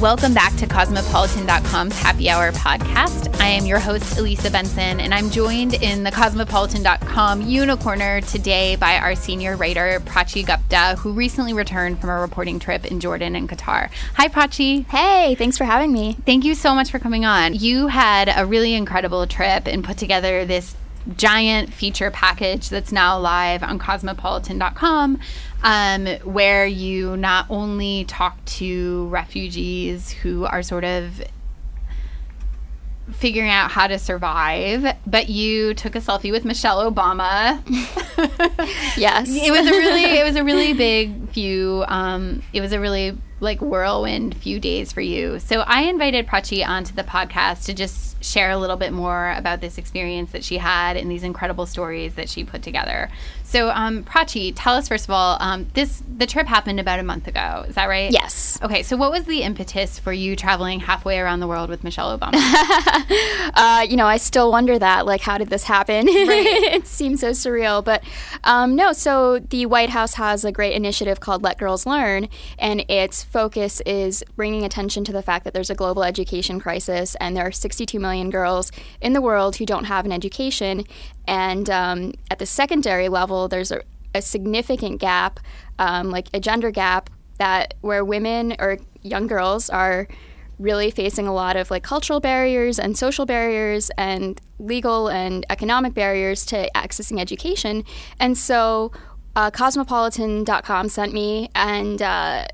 Welcome back to Cosmopolitan.com's Happy Hour podcast. I am your host, Elisa Benson, and I'm joined in the Cosmopolitan.com Unicorner today by our senior writer, Prachi Gupta, who recently returned from a reporting trip in Jordan and Qatar. Hi, Prachi. Hey, thanks for having me. Thank you so much for coming on. You had a really incredible trip and put together this giant feature package that's now live on cosmopolitan.com um, where you not only talk to refugees who are sort of figuring out how to survive, but you took a selfie with Michelle Obama. yes. it was a really it was a really big few um, it was a really like whirlwind few days for you. So I invited Prachi onto the podcast to just share a little bit more about this experience that she had and these incredible stories that she put together. So, um, Prachi, tell us first of all, um, this the trip happened about a month ago. Is that right? Yes. Okay. So, what was the impetus for you traveling halfway around the world with Michelle Obama? uh, you know, I still wonder that. Like, how did this happen? Right. it seems so surreal. But um, no. So the White House has a great initiative called Let Girls Learn, and its focus is bringing attention to the fact that there's a global education crisis, and there are 62 million girls in the world who don't have an education, and um, at the secondary level, there's a, a significant gap, um, like a gender gap, that where women or young girls are really facing a lot of like cultural barriers and social barriers and legal and economic barriers to accessing education. And so uh, cosmopolitan.com sent me and uh,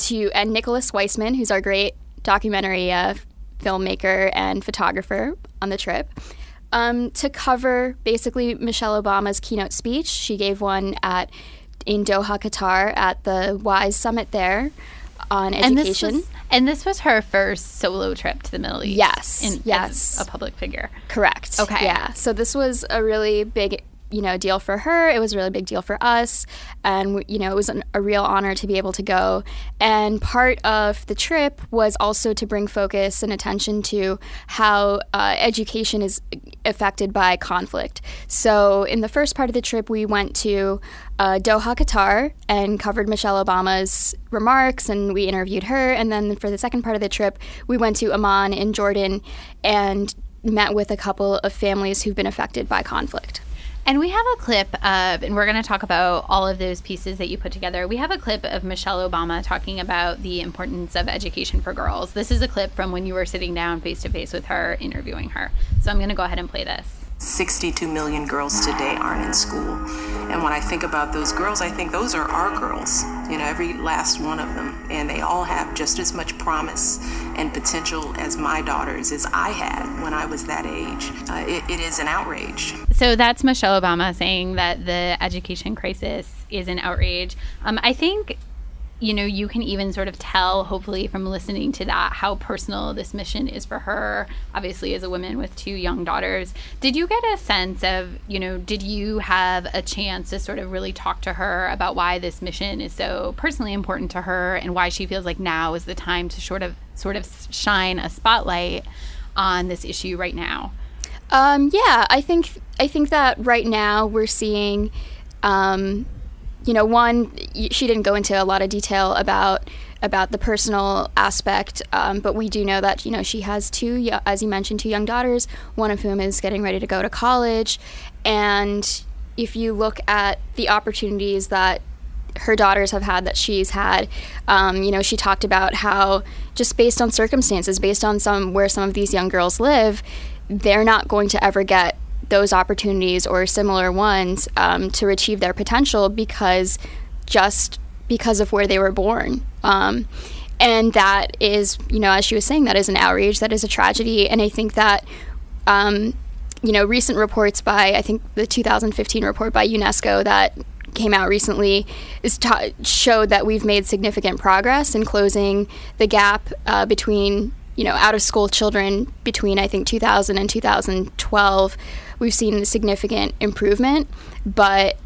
to and Nicholas Weissman, who's our great documentary uh, filmmaker and photographer on the trip um, to cover basically Michelle Obama's keynote speech. She gave one at in Doha, Qatar, at the WISE summit there on education. And this was, and this was her first solo trip to the Middle East. Yes, in, yes, a public figure. Correct. Okay. Yeah. So this was a really big you know deal for her it was a really big deal for us and you know it was an, a real honor to be able to go and part of the trip was also to bring focus and attention to how uh, education is affected by conflict so in the first part of the trip we went to uh, Doha, Qatar, and covered Michelle Obama's remarks, and we interviewed her. And then for the second part of the trip, we went to Amman in Jordan and met with a couple of families who've been affected by conflict. And we have a clip of, and we're going to talk about all of those pieces that you put together. We have a clip of Michelle Obama talking about the importance of education for girls. This is a clip from when you were sitting down face to face with her, interviewing her. So I'm going to go ahead and play this. 62 million girls today aren't in school. And when I think about those girls, I think those are our girls, you know, every last one of them. And they all have just as much promise and potential as my daughters as I had when I was that age. Uh, it, it is an outrage. So that's Michelle Obama saying that the education crisis is an outrage. Um, I think you know, you can even sort of tell, hopefully, from listening to that, how personal this mission is for her, obviously, as a woman with two young daughters. Did you get a sense of, you know, did you have a chance to sort of really talk to her about why this mission is so personally important to her and why she feels like now is the time to sort of, sort of shine a spotlight on this issue right now? Um, yeah, I think I think that right now we're seeing um, you know, one, she didn't go into a lot of detail about about the personal aspect, um, but we do know that you know she has two, as you mentioned, two young daughters. One of whom is getting ready to go to college, and if you look at the opportunities that her daughters have had that she's had, um, you know, she talked about how just based on circumstances, based on some where some of these young girls live, they're not going to ever get those opportunities or similar ones um, to achieve their potential because just because of where they were born. Um, and that is, you know, as she was saying, that is an outrage, that is a tragedy. And I think that, um, you know, recent reports by, I think the 2015 report by UNESCO that came out recently is ta- showed that we've made significant progress in closing the gap uh, between you know out of school children between I think 2000 and 2012 we've seen a significant improvement but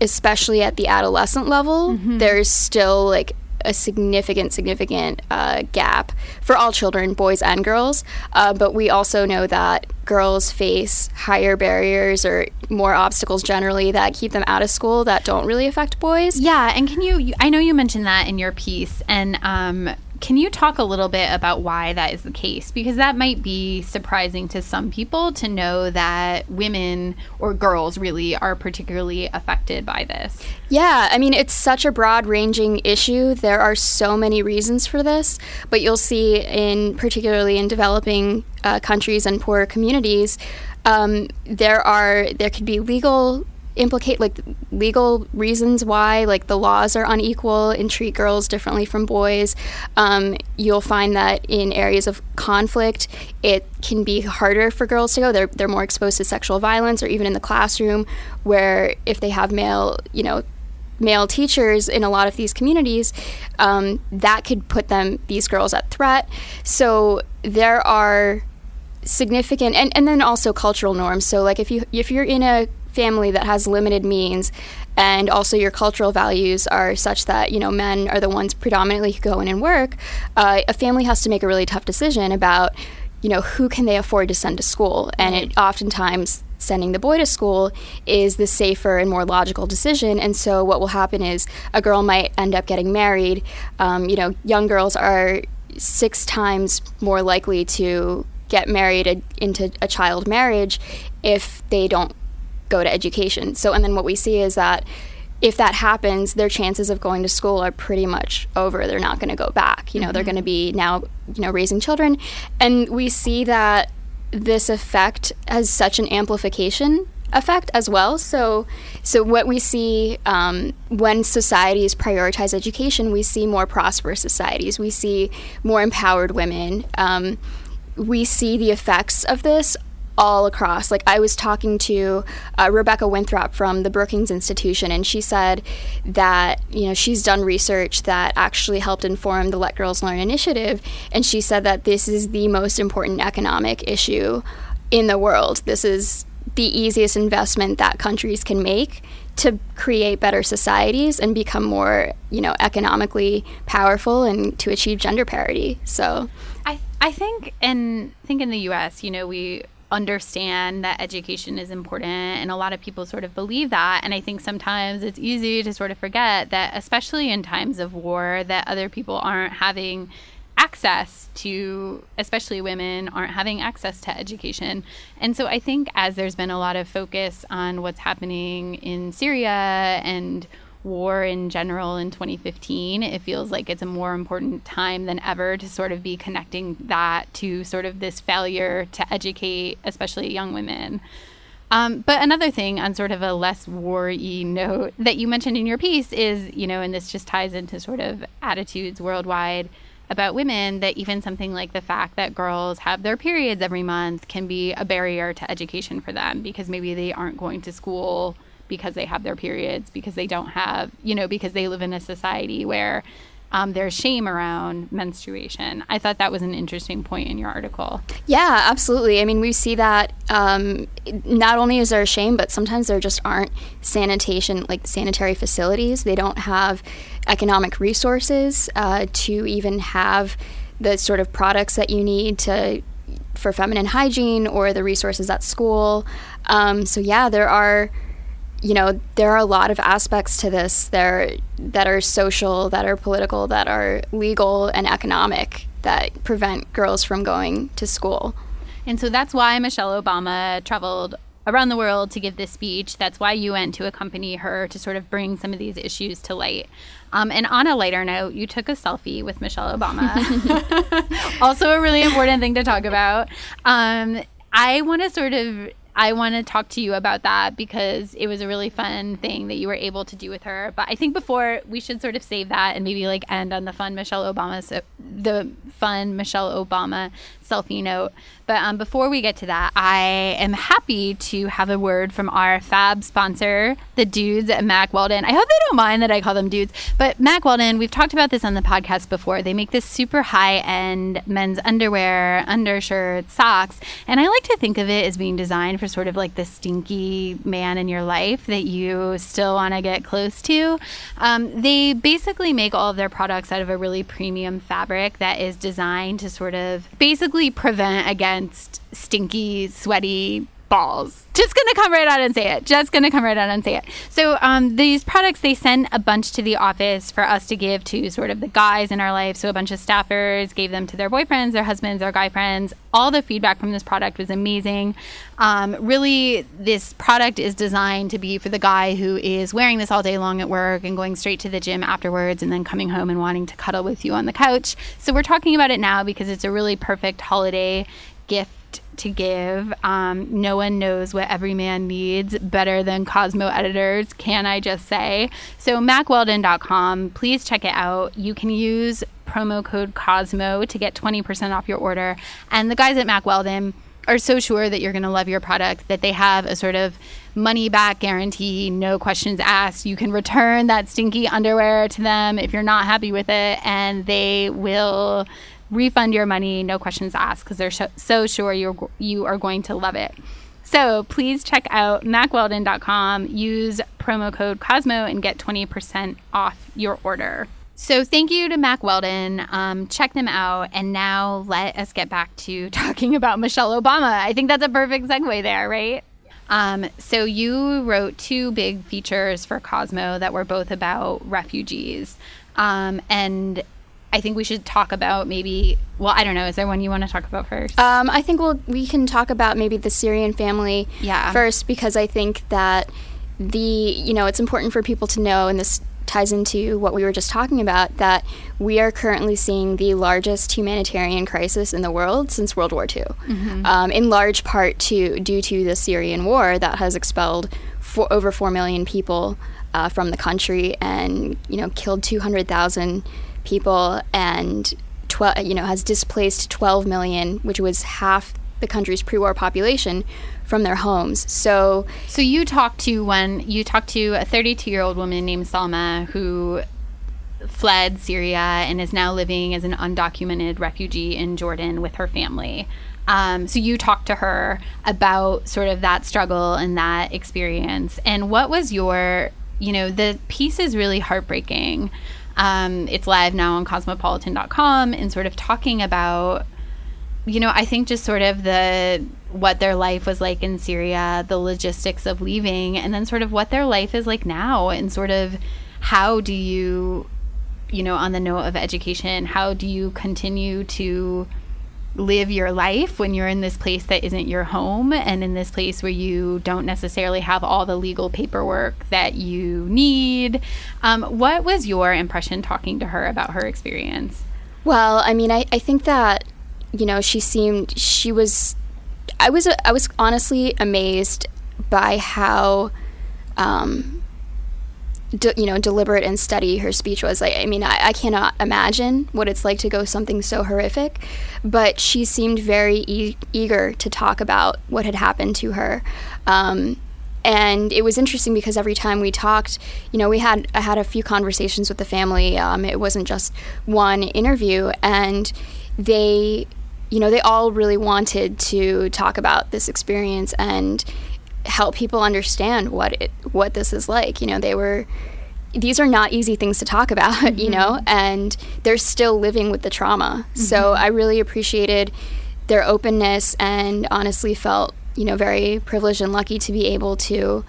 especially at the adolescent level mm-hmm. there's still like a significant, significant uh, gap for all children, boys and girls. Uh, but we also know that girls face higher barriers or more obstacles generally that keep them out of school that don't really affect boys. Yeah, and can you? I know you mentioned that in your piece, and um, can you talk a little bit about why that is the case? Because that might be surprising to some people to know that women or girls really are particularly affected by this. Yeah, I mean, it's such a broad ranging issue. There are so many reasons for this, but you'll see in particularly in developing uh, countries and poorer communities, um, there are there could be legal implicate like legal reasons why like the laws are unequal and treat girls differently from boys. Um, you'll find that in areas of conflict, it can be harder for girls to go. They're they're more exposed to sexual violence, or even in the classroom, where if they have male, you know, male teachers in a lot of these communities, um, that could put them these girls at threat. So there are significant and, and then also cultural norms. So like if you if you're in a family that has limited means and also your cultural values are such that you know men are the ones predominantly who go in and work uh, a family has to make a really tough decision about you know who can they afford to send to school. And it oftentimes sending the boy to school is the safer and more logical decision. And so what will happen is a girl might end up getting married. Um, you know young girls are six times more likely to get married a, into a child marriage if they don't go to education. So, and then what we see is that if that happens, their chances of going to school are pretty much over. They're not going to go back. You know, mm-hmm. they're going to be now, you know, raising children. And we see that this effect has such an amplification effect as well. So, so what we see um, when societies prioritize education, we see more prosperous societies. We see more empowered women. Um, we see the effects of this all across. Like I was talking to uh, Rebecca Winthrop from the Brookings Institution, and she said that you know she's done research that actually helped inform the Let Girls Learn initiative, and she said that this is the most important economic issue in the world. This is the easiest investment that countries can make to create better societies and become more, you know, economically powerful and to achieve gender parity. So I I think and think in the US, you know, we understand that education is important and a lot of people sort of believe that. And i think sometimes it's easy to sort of forget that especially in times of war that other people aren't having access to especially women aren't having access to education. And so i think as there's been a lot of focus on what's happening in syria and war in general in 2015, it feels like it's a more important time than ever to sort of be connecting that to sort of this failure to educate, especially young women. Um, but another thing on sort of a less war-y note that you mentioned in your piece is, you know, and this just ties into sort of attitudes worldwide about women, that even something like the fact that girls have their periods every month can be a barrier to education for them because maybe they aren't going to school because they have their periods, because they don't have, you know, because they live in a society where um, there's shame around menstruation. I thought that was an interesting point in your article. Yeah, absolutely. I mean, we see that um, not only is there shame, but sometimes there just aren't sanitation, like sanitary facilities. They don't have economic resources uh, to even have the sort of products that you need to for feminine hygiene or the resources at school. Um, so yeah, there are you know, there are a lot of aspects to this there that are social, that are political, that are legal and economic that prevent girls from going to school. And so that's why Michelle Obama traveled around the world to give this speech. That's why you went to accompany her to sort of bring some of these issues to light. Um, and on a lighter note, you took a selfie with Michelle Obama. also, a really important thing to talk about. Um, I want to sort of I want to talk to you about that because it was a really fun thing that you were able to do with her. But I think before we should sort of save that and maybe like end on the fun Michelle Obama, so the fun Michelle Obama selfie note. But um, before we get to that, I am happy to have a word from our fab sponsor, the dudes at Mack Weldon. I hope they don't mind that I call them dudes, but Mack Weldon, we've talked about this on the podcast before. They make this super high end men's underwear, undershirts, socks, and I like to think of it as being designed for sort of like the stinky man in your life that you still want to get close to. Um, they basically make all of their products out of a really premium fabric that is designed to sort of basically prevent against stinky, sweaty balls. Just gonna come right out and say it. Just gonna come right out and say it. So um, these products they sent a bunch to the office for us to give to sort of the guys in our life. So a bunch of staffers gave them to their boyfriends, their husbands, their guy friends. All the feedback from this product was amazing. Um, really, this product is designed to be for the guy who is wearing this all day long at work and going straight to the gym afterwards, and then coming home and wanting to cuddle with you on the couch. So we're talking about it now because it's a really perfect holiday gift to give. Um, no one knows what every man needs better than Cosmo editors, can I just say? So, macweldon.com, please check it out. You can use promo code Cosmo to get 20% off your order. And the guys at Mack Weldon are so sure that you're going to love your product that they have a sort of money back guarantee, no questions asked. You can return that stinky underwear to them if you're not happy with it, and they will refund your money, no questions asked, because they're so, sure you're you are going to love it. So please check out macweldon.com, use promo code Cosmo, and get 20% off your order. So thank you to Mack Weldon. Um, check them out. And now let us get back to talking about Michelle Obama. I think that's a perfect segue there, right? Um, so you wrote two big features for Cosmo that were both about refugees. Um, and I think we should talk about maybe. Well, I don't know. Is there one you want to talk about first? Um, I think we'll we can talk about maybe the Syrian family Yeah. first because I think that the you know it's important for people to know, and this ties into what we were just talking about that we are currently seeing the largest humanitarian crisis in the world since World War II, um, in large part to due to the Syrian war that has expelled for, over four million people uh, from the country and you know killed two hundred thousand people and 12 you know has displaced 12 million which was half the country's pre-war population from their homes so So you talked to one. You talked to a 32 year old woman named Salma who fled Syria and is now living as an undocumented refugee in Jordan with her family. Um, so you talked to her about sort of that struggle and that experience. And what was your, you know, the piece is really heartbreaking. Um, it's live now on cosmopolitan.com and sort of talking about you know, I think just sort of the what their life was like in Syria, the logistics of leaving, and then sort of what their life is like now, and sort of how do you, you know, on the note of education, how do you continue to live your life when you're in this place that isn't your home and in this place where you don't necessarily have all the legal paperwork that you need. Um, what was your impression talking to her about her experience? well i mean i, I think that you know she seemed she was i was i was honestly amazed by how um de- you know deliberate and steady her speech was like i mean I, I cannot imagine what it's like to go something so horrific but she seemed very e- eager to talk about what had happened to her um, and it was interesting because every time we talked, you know, we had I had a few conversations with the family. Um, it wasn't just one interview, and they, you know, they all really wanted to talk about this experience and help people understand what it what this is like. You know, they were these are not easy things to talk about, you know, mm-hmm. and they're still living with the trauma. So mm-hmm. I really appreciated their openness and honestly felt, you know, very privileged and lucky to be able to,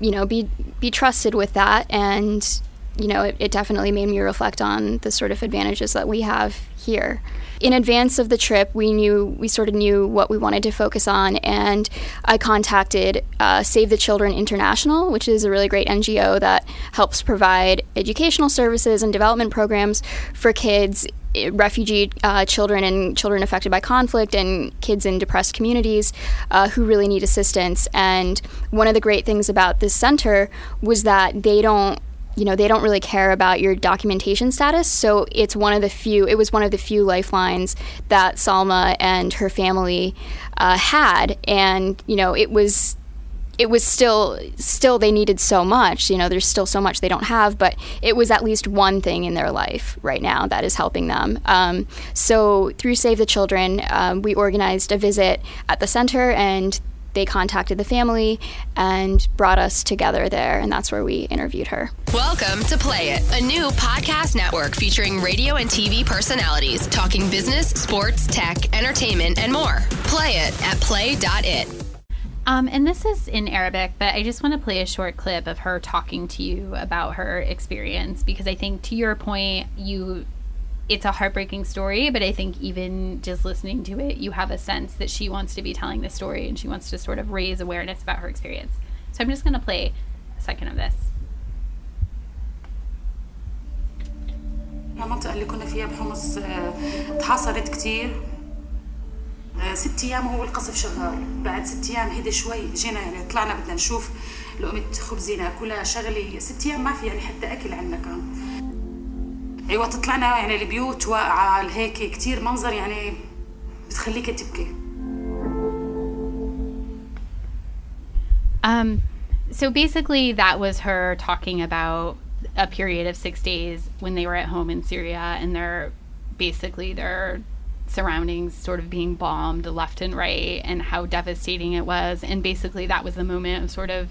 you know, be be trusted with that and you know, it, it definitely made me reflect on the sort of advantages that we have here. In advance of the trip, we knew we sort of knew what we wanted to focus on, and I contacted uh, Save the Children International, which is a really great NGO that helps provide educational services and development programs for kids eh, refugee uh, children and children affected by conflict and kids in depressed communities uh, who really need assistance. And one of the great things about this center was that they don't you know they don't really care about your documentation status. So it's one of the few it was one of the few lifelines that salma and her family uh, had. And you know it was it was still still they needed so much you know there's still so much they don't have but it was at least one thing in their life right now that is helping them. Um, so through save the children um, we organized a visit at the center and they contacted the family and brought us together there, and that's where we interviewed her. Welcome to Play It, a new podcast network featuring radio and TV personalities talking business, sports, tech, entertainment, and more. Play it at play.it. Um, and this is in Arabic, but I just want to play a short clip of her talking to you about her experience because I think, to your point, you it's a heartbreaking story, but I think even just listening to it, you have a sense that she wants to be telling the story and she wants to sort of raise awareness about her experience. So I'm just going to play a second of this. المنطقة اللي كنا فيها بحمص تحاصرت كتير ست أيام هو القصف شغال بعد ست أيام هدي شوي جينا يعني طلعنا بدنا نشوف لقمة خبزة ناكلها شغلة ست أيام ما في يعني حتى أكل عندنا كان ايوه طلعنا يعني البيوت واقعه هيك كثير منظر يعني بتخليك تبكي Um, so basically, that was her talking about a period of six days when they were at home in Syria and their basically their surroundings sort of being bombed left and right and how devastating it was. And basically, that was the moment of sort of,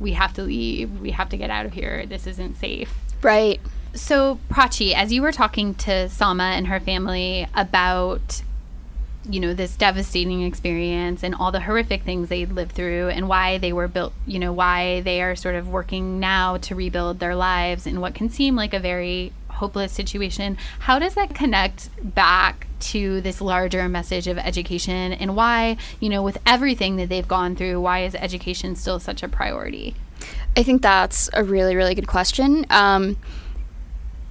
we have to leave, we have to get out of here, this isn't safe. Right. So, Prachi, as you were talking to Salma and her family about, you know, this devastating experience and all the horrific things they'd lived through and why they were built, you know, why they are sort of working now to rebuild their lives in what can seem like a very hopeless situation, how does that connect back to this larger message of education and why, you know, with everything that they've gone through, why is education still such a priority? I think that's a really, really good question. Um,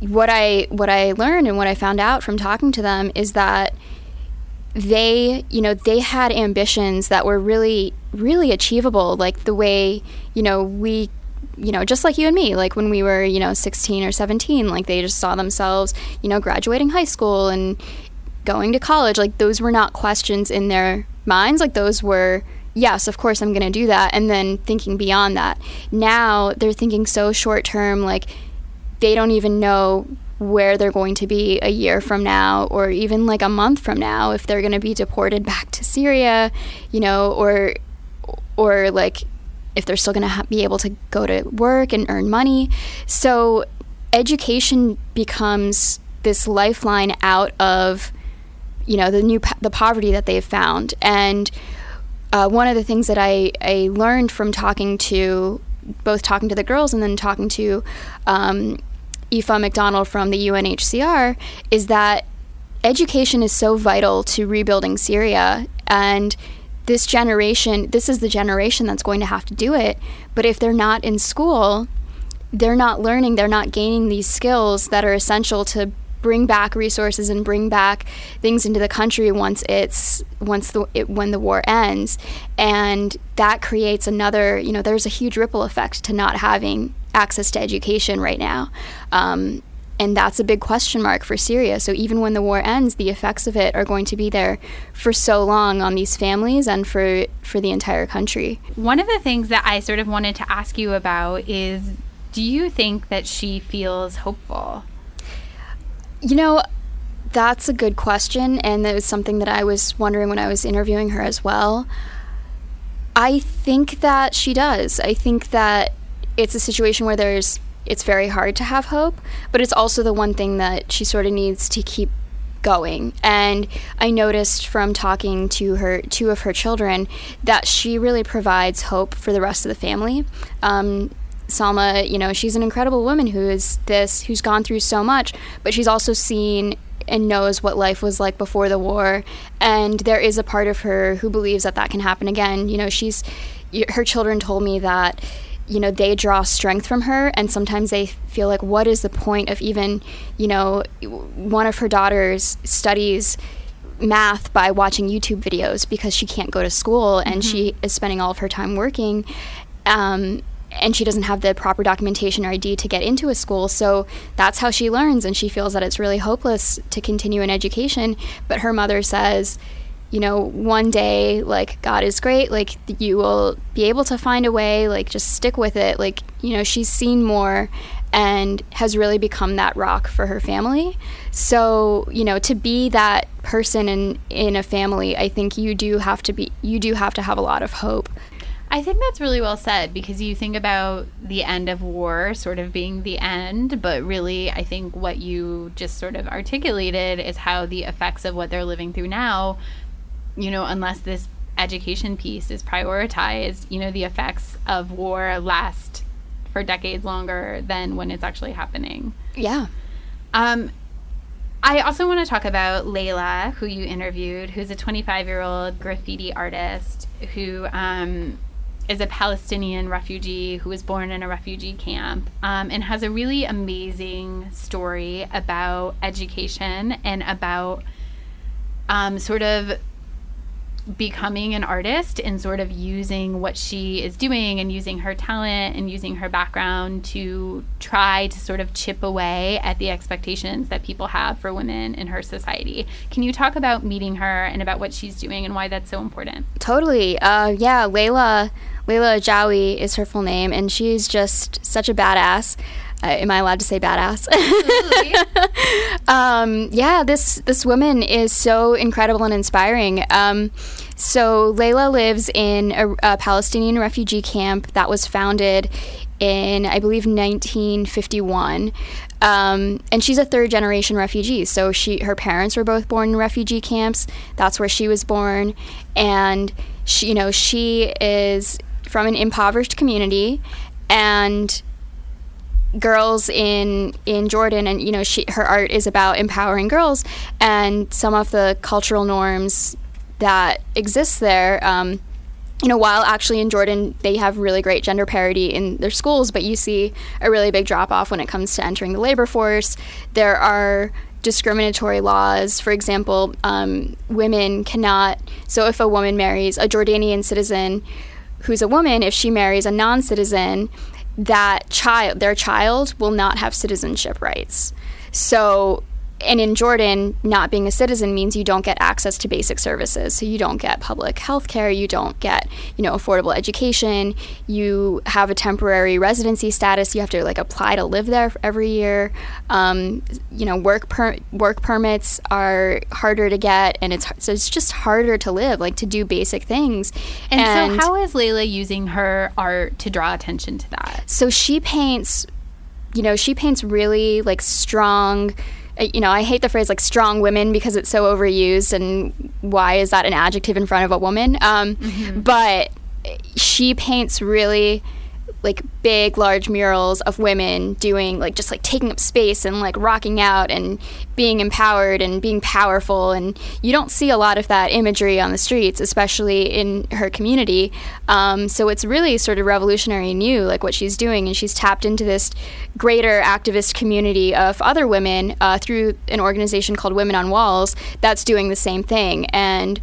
what I what I learned and what I found out from talking to them is that they, you know, they had ambitions that were really really achievable like the way, you know, we you know, just like you and me, like when we were, you know, 16 or 17, like they just saw themselves, you know, graduating high school and going to college. Like those were not questions in their minds. Like those were, yes, of course I'm going to do that. And then thinking beyond that. Now they're thinking so short term, like they don't even know where they're going to be a year from now or even like a month from now if they're going to be deported back to Syria, you know, or or like if they're still going to ha- be able to go to work and earn money. So education becomes this lifeline out of you know the new po- the poverty that they've found and uh, one of the things that I, I learned from talking to both talking to the girls and then talking to um, Aoife McDonald from the UNHCR is that education is so vital to rebuilding Syria. And this generation, this is the generation that's going to have to do it. But if they're not in school, they're not learning, they're not gaining these skills that are essential to bring back resources and bring back things into the country once it's once the it, when the war ends and that creates another you know there's a huge ripple effect to not having access to education right now um, and that's a big question mark for Syria. So even when the war ends, the effects of it are going to be there for so long on these families and for for the entire country. One of the things that I sort of wanted to ask you about is do you think that she feels hopeful? You know, that's a good question, and it was something that I was wondering when I was interviewing her as well. I think that she does. I think that it's a situation where there's it's very hard to have hope, but it's also the one thing that she sort of needs to keep going. And I noticed from talking to her two of her children that she really provides hope for the rest of the family. Um, Salma, you know, she's an incredible woman who is this, who's gone through so much, but she's also seen and knows what life was like before the war. And there is a part of her who believes that that can happen again. You know, she's, her children told me that you know they draw strength from her and sometimes they feel like what is the point of even you know one of her daughters studies math by watching youtube videos because she can't go to school and mm-hmm. she is spending all of her time working um, and she doesn't have the proper documentation or id to get into a school so that's how she learns and she feels that it's really hopeless to continue in education but her mother says you know, one day, like, God is great, like, you will be able to find a way, like, just stick with it. Like, you know, she's seen more and has really become that rock for her family. So, you know, to be that person in in a family, I think you do have to be you do have to have a lot of hope. I think that's really well said because you think about the end of war sort of being the end, but really, I think what you just sort of articulated is how the effects of what they're living through now you know, unless this education piece is prioritized, you know, the effects of war last for decades longer than when it's actually happening. Yeah. Um, I also want to talk about Layla, who you interviewed, who's a 25 year old graffiti artist who um, is a Palestinian refugee who was born in a refugee camp um, and has a really amazing story about education and about um, sort of becoming an artist and sort of using what she is doing and using her talent and using her background to try to sort of chip away at the expectations that people have for women in her society. Can you talk about meeting her and about what she's doing and why that's so important? Totally. Uh, yeah, Layla Layla Jawi is her full name, and she's just such a badass. Uh, am I allowed to say badass? um, yeah, this this woman is so incredible and inspiring. Um, so Layla lives in a, a, Palestinian refugee camp that was founded in, I believe, 1951. Um, and she's a third generation refugee. So she, her parents were both born in refugee camps. That's where she was born, and she, you know, she is from an impoverished community, and girls in in Jordan and you know she her art is about empowering girls and some of the cultural norms that exist there um, you know while actually in Jordan they have really great gender parity in their schools but you see a really big drop off when it comes to entering the labor force. There are discriminatory laws. For example um, women cannot so if a woman marries a Jordanian citizen who's a woman if she marries a non-citizen that child, their child, will not have citizenship rights. So and in Jordan, not being a citizen means you don't get access to basic services. So you don't get public health care, you don't get, you know, affordable education, you have a temporary residency status, you have to like apply to live there every year. Um, you know, work per- work permits are harder to get and it's so it's just harder to live, like to do basic things. And, and so how is Layla using her art to draw attention to that? So she paints you know, she paints really like strong you know, I hate the phrase like strong women because it's so overused, and why is that an adjective in front of a woman? Um, mm-hmm. But she paints really like big large murals of women doing like just like taking up space and like rocking out and being empowered and being powerful. And you don't see a lot of that imagery on the streets especially in her community. Um, so it's really sort of revolutionary new like what she's doing. And she's tapped into this greater activist community of other women uh, through an organization called women on walls that's doing the same thing. And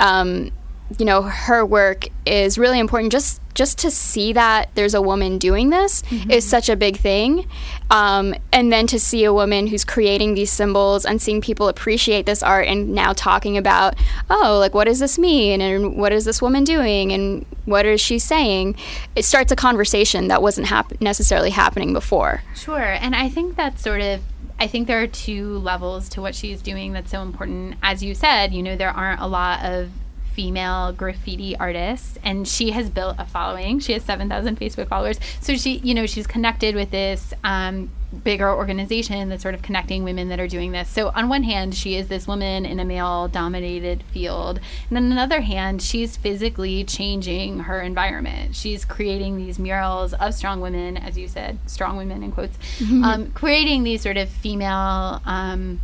um, you know her work is really important just just to see that there's a woman doing this mm-hmm. is such a big thing. Um, and then to see a woman who's creating these symbols and seeing people appreciate this art and now talking about oh like what does this mean? And what is this woman doing? And what is she saying? It starts a conversation that wasn't hap- necessarily happening before. Sure. And i think that's sort of I think there are two levels to what she's doing that's so important. As you said, you know, there aren't a lot of female graffiti artist and she has built a following she has 7000 facebook followers so she you know she's connected with this um, bigger organization that's sort of connecting women that are doing this. So on one hand, she is this woman in a male dominated field. And on another hand, she's physically changing her environment. She's creating these murals of strong women, as you said, strong women in quotes, um, creating these sort of female um,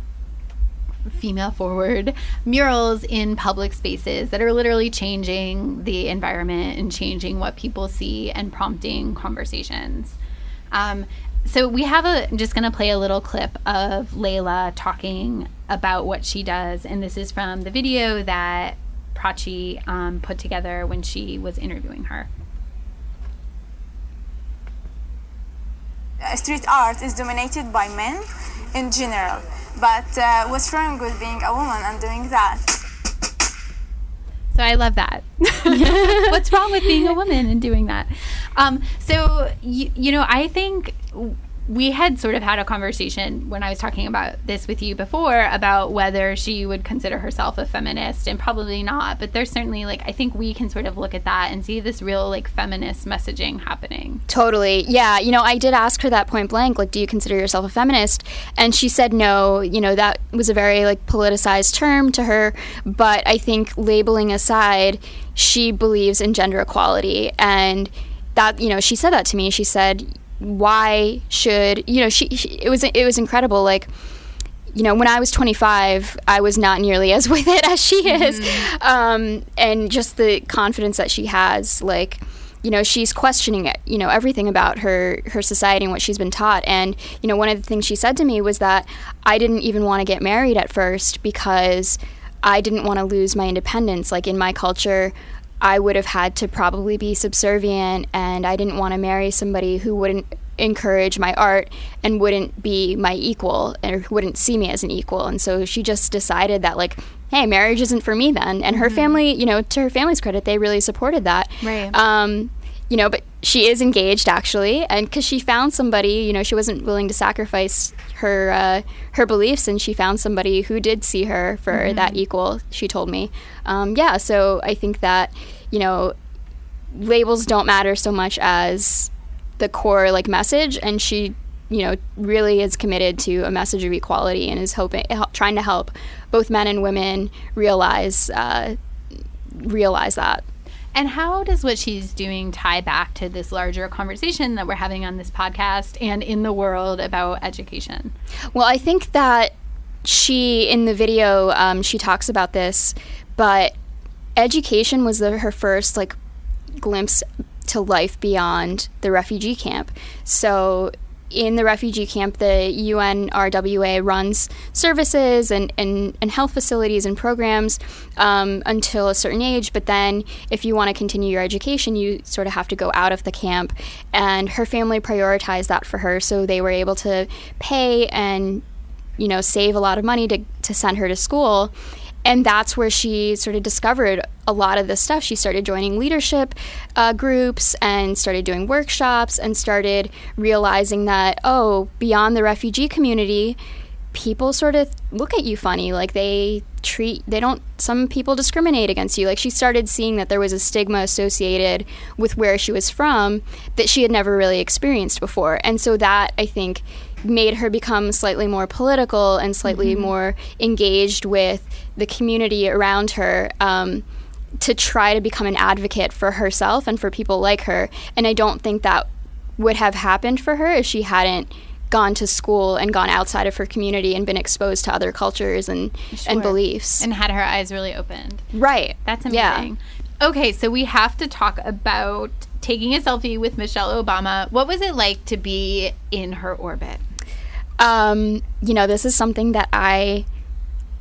female forward murals in public spaces that are literally changing the environment and changing what people see and prompting conversations. Um, so we have a I'm just going to play a little clip of Layla talking about what she does, and this is from the video that Prachi um, put together when she was interviewing her. street art is dominated by men in general. But uh, what's wrong with being a woman and doing that? So I love that. What's wrong with being a woman and doing that? Um, so you, you know, I think we had sort of had a conversation when I was talking about this with you before about whether she would consider herself a feminist and probably not. But there's certainly like I think we can sort of look at that and see this real like feminist messaging happening. Totally. Yeah. You know, I did ask her that point blank, like, do you consider yourself a feminist? And she said no. You know, that was a very like politicized term to her. But I think labeling aside, she believes in gender equality. And that, you know, she said that to me. She said, why should, you know, she, she it was, it was incredible. Like, you know, when I was 25, I was not nearly as with it as she is. Um, and just the confidence that she has, like, you know, she's questioning it, you know, everything about her, her society and what she's been taught. And, you know, one of the things she said to me was that I didn't even want to get married at first because I didn't want to lose my independence. Like, in my culture, I would have had to probably be subservient, and I didn't want to marry somebody who wouldn't encourage my art and wouldn't be my equal or wouldn't see me as an equal. And so she just decided that, like, hey, marriage isn't for me then. And her family, you know, to her family's credit, they really supported that. Right. Um, you know, but she is engaged actually, and because she found somebody, you know, she wasn't willing to sacrifice her uh, her beliefs, and she found somebody who did see her for that equal. She told me, um, yeah. So I think that you know, labels don't matter so much as the core like message, and she you know really is committed to a message of equality and is hoping trying to help both men and women realize uh, realize that. And how does what she's doing tie back to this larger conversation that we're having on this podcast and in the world about education? Well, I think that she, in the video, um, she talks about this, but education was the, her first like glimpse to life beyond the refugee camp. So in the refugee camp, the UNRWA runs services and, and, and health facilities and programs um, until a certain age. But then, if you want to continue your education, you sort of have to go out of the camp. And her family prioritized that for her, so they were able to pay and you know save a lot of money to, to send her to school and that's where she sort of discovered a lot of this stuff. She started joining leadership uh, groups and started doing workshops and started realizing that, oh, beyond the refugee community, people sort of look at you funny. Like they treat, they don't, some people discriminate against you. Like she started seeing that there was a stigma associated with where she was from that she had never really experienced before. And so that, I think, made her become slightly more political and slightly more engaged with the community around her um, to try to become an advocate for herself and for people like her. And I don't think that would have happened for her if she hadn't gone to school and gone outside of her community and been exposed to other cultures and, and beliefs. And had her eyes really opened. right. That's Yeah. amazing. Okay, so we have to talk about taking a selfie with Michelle Obama. What was it like to be in her orbit? Um, you know, this is something that I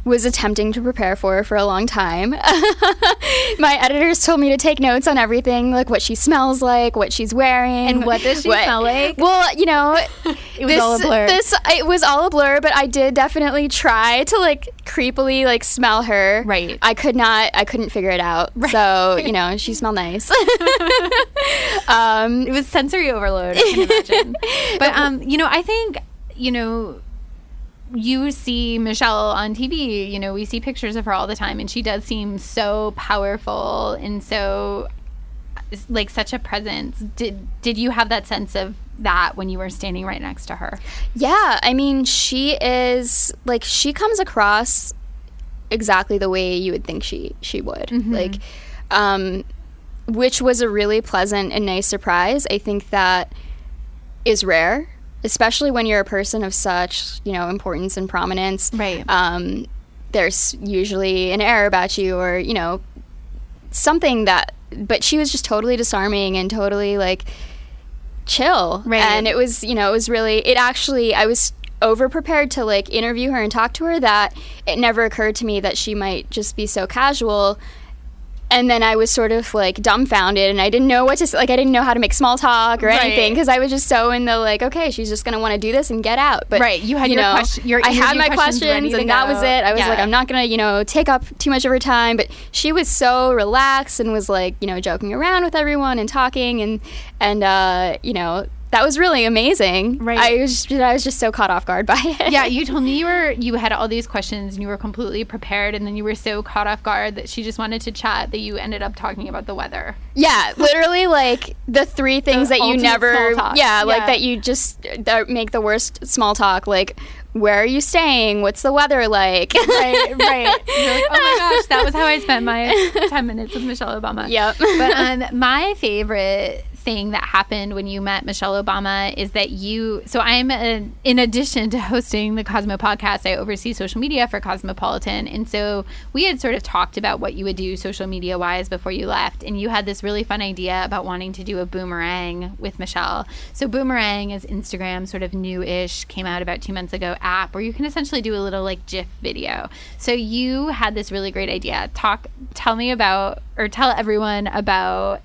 was attempting to prepare for for a long time. My editors told me to take notes on everything, like what she smells like, what she's wearing, And what does she smell like? Well, you know, It was all a blur. This it was all a blur, but I did definitely try to like creepily like smell her. Right. I could not. I couldn't figure it out. So you know, she smelled nice. um, It was sensory overload, I can imagine. but um, you know, I think, you know, you see Michelle on TV, you know, we see pictures of her all the time and she does seem so powerful and so like such a presence. Did did you have that sense of that when you were standing right next to her? Yeah, I mean, she is like she comes across exactly the way you would think she she would. Mm-hmm. Like um which was a really pleasant and nice surprise. I think that is rare, especially when you're a person of such, you know, importance and prominence. Right. Um there's usually an air about you or, you know, something that but she was just totally disarming and totally like chill Right. and it was you know it was really it actually i was over prepared to like interview her and talk to her that it never occurred to me that she might just be so casual and then i was sort of like dumbfounded and i didn't know what to like i didn't know how to make small talk or Right. anything because i was just so in the like okay she's just gonna want to do this and get out but Right, you had your know, question- your i had my questions questions and that was it i was Yeah. like i'm not gonna you know take up too much of her time but she was so relaxed and was like you know joking around with everyone and talking and and uh you know that was really amazing Right. i was just, i was just so caught off guard by it yeah, you told me you were you had all these questions and you were completely prepared, and then you were so caught off guard that she just wanted to chat that you ended up talking about the weather. yeah literally like the three things The that you never small talk. yeah like that you just that make the worst small talk like where are you staying what's the weather like Right, right. You're like, oh my gosh, that was how I spent my ten minutes with Michelle Obama. Yep. But um, my favorite thing that happened when you met Michelle Obama is that you. So I'm a, in addition to hosting the Cosmo podcast, I oversee social media for Cosmopolitan, and so we had sort of talked about what you would do social media wise before you left, and you had this really fun idea about wanting to do a boomerang with Michelle. So boomerang is Instagram sort of new-ish, came out about two months ago app where you can essentially do a little like GIF video. So you had this really great idea. Talk, tell me about, or tell everyone about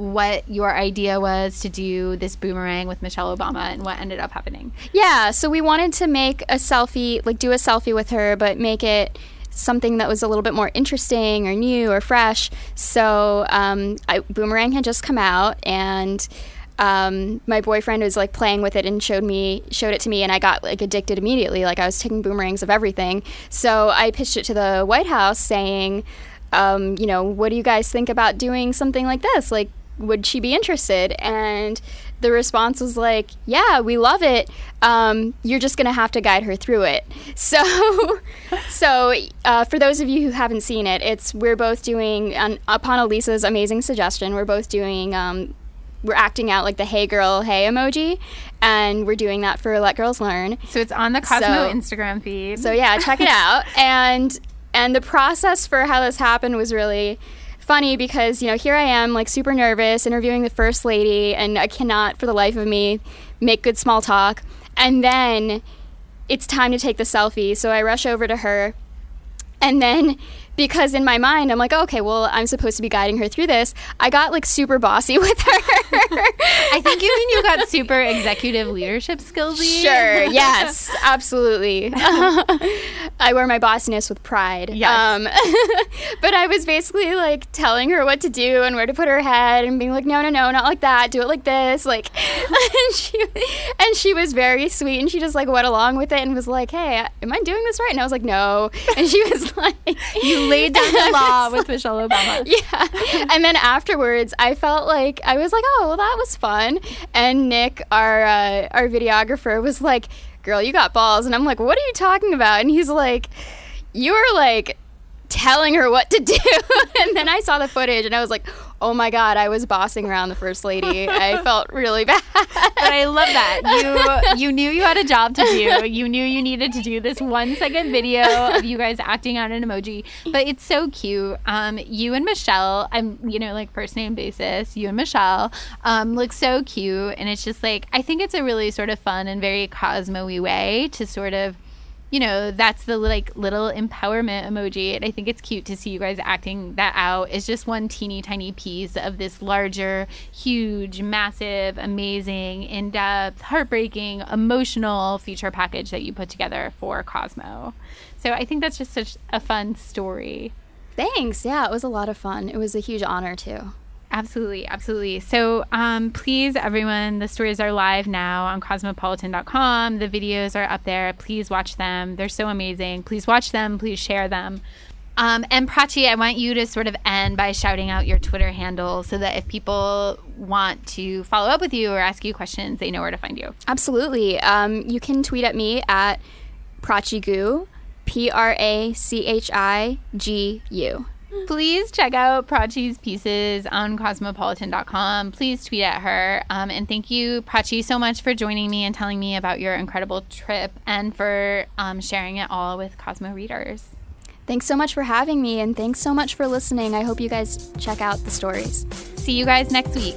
what your idea was to do this boomerang with Michelle Obama and what ended up happening. Yeah, so we wanted to make a selfie, like do a selfie with her, but make it something that was a little bit more interesting or new or fresh. So um, I, Boomerang had just come out, and um, my boyfriend was like playing with it and showed me showed it to me, and I got like addicted immediately. Like I was taking boomerangs of everything. So I pitched it to the White House, saying, um, you know, what do you guys think about doing something like this? Like would she be interested? And the response was like, yeah, we love it. Um, you're just going to have to guide her through it. So, so uh, for those of you who haven't seen it, it's we're both doing um, upon Elisa's amazing suggestion. We're both doing. Um, we're acting out like the "Hey girl, hey" emoji, and we're doing that for Let Girls Learn. So it's on the Cosmo So- Instagram feed. So yeah, check it out. And and the process for how this happened was really funny because you know here I am like super nervous interviewing the first lady, and I cannot for the life of me make good small talk. And then it's time to take the selfie, so I rush over to her, and then. Because in my mind, I'm like, okay, well, I'm supposed to be guiding her through this. I got like super bossy with her. I think you mean you got super executive leadership skills. Sure. Yes. Absolutely. I wear my bossiness with pride. Yes. Um, but I was basically like telling her what to do and where to put her head and being like, no, no, no, not like that. Do it like this. Like, and she and she was very sweet and she just like went along with it and was like, hey, am I doing this right? And I was like, no. And she was like, You laid down the law with Michelle Obama. yeah. And then afterwards, I felt like I was like, oh, well, that was fun. And Nick, our uh, our videographer, was like, girl, you got balls. And I'm like, what are you talking about? And he's like, you were like telling her what to do. and then I saw the footage and I was like, oh my God, I was bossing around the first lady. I felt really bad. But I love that. You you knew you had a job to do. You knew you needed to do this one second video of you guys acting out an emoji. But it's so cute. Um, you and Michelle, I'm you know, like first name basis, you and Michelle, um, look so cute. And it's just like I think it's a really sort of fun and very Cosmo-y way to sort of you know, that's the like little empowerment emoji. And I think it's cute to see you guys acting that out. It's just one teeny tiny piece of this larger, huge, massive, amazing, in depth, heartbreaking, emotional feature package that you put together for Cosmo. So I think that's just such a fun story. Thanks. Yeah, it was a lot of fun. It was a huge honor, too. Absolutely, absolutely. So, um, please, everyone, the stories are live now on cosmopolitan.com. The videos are up there. Please watch them. They're so amazing. Please watch them. Please share them. Um, and Prachi, I want you to sort of end by shouting out your Twitter handle so that if people want to follow up with you or ask you questions, they know where to find you. Absolutely. Um, you can tweet at me at Prachigu, P R A C H I G U. Please check out Prachi's pieces on cosmopolitan.com. Please tweet at her. Um, and thank you, Prachi, so much for joining me and telling me about your incredible trip and for um, sharing it all with Cosmo readers. Thanks so much for having me, and thanks so much for listening. I hope you guys check out the stories. See you guys next week.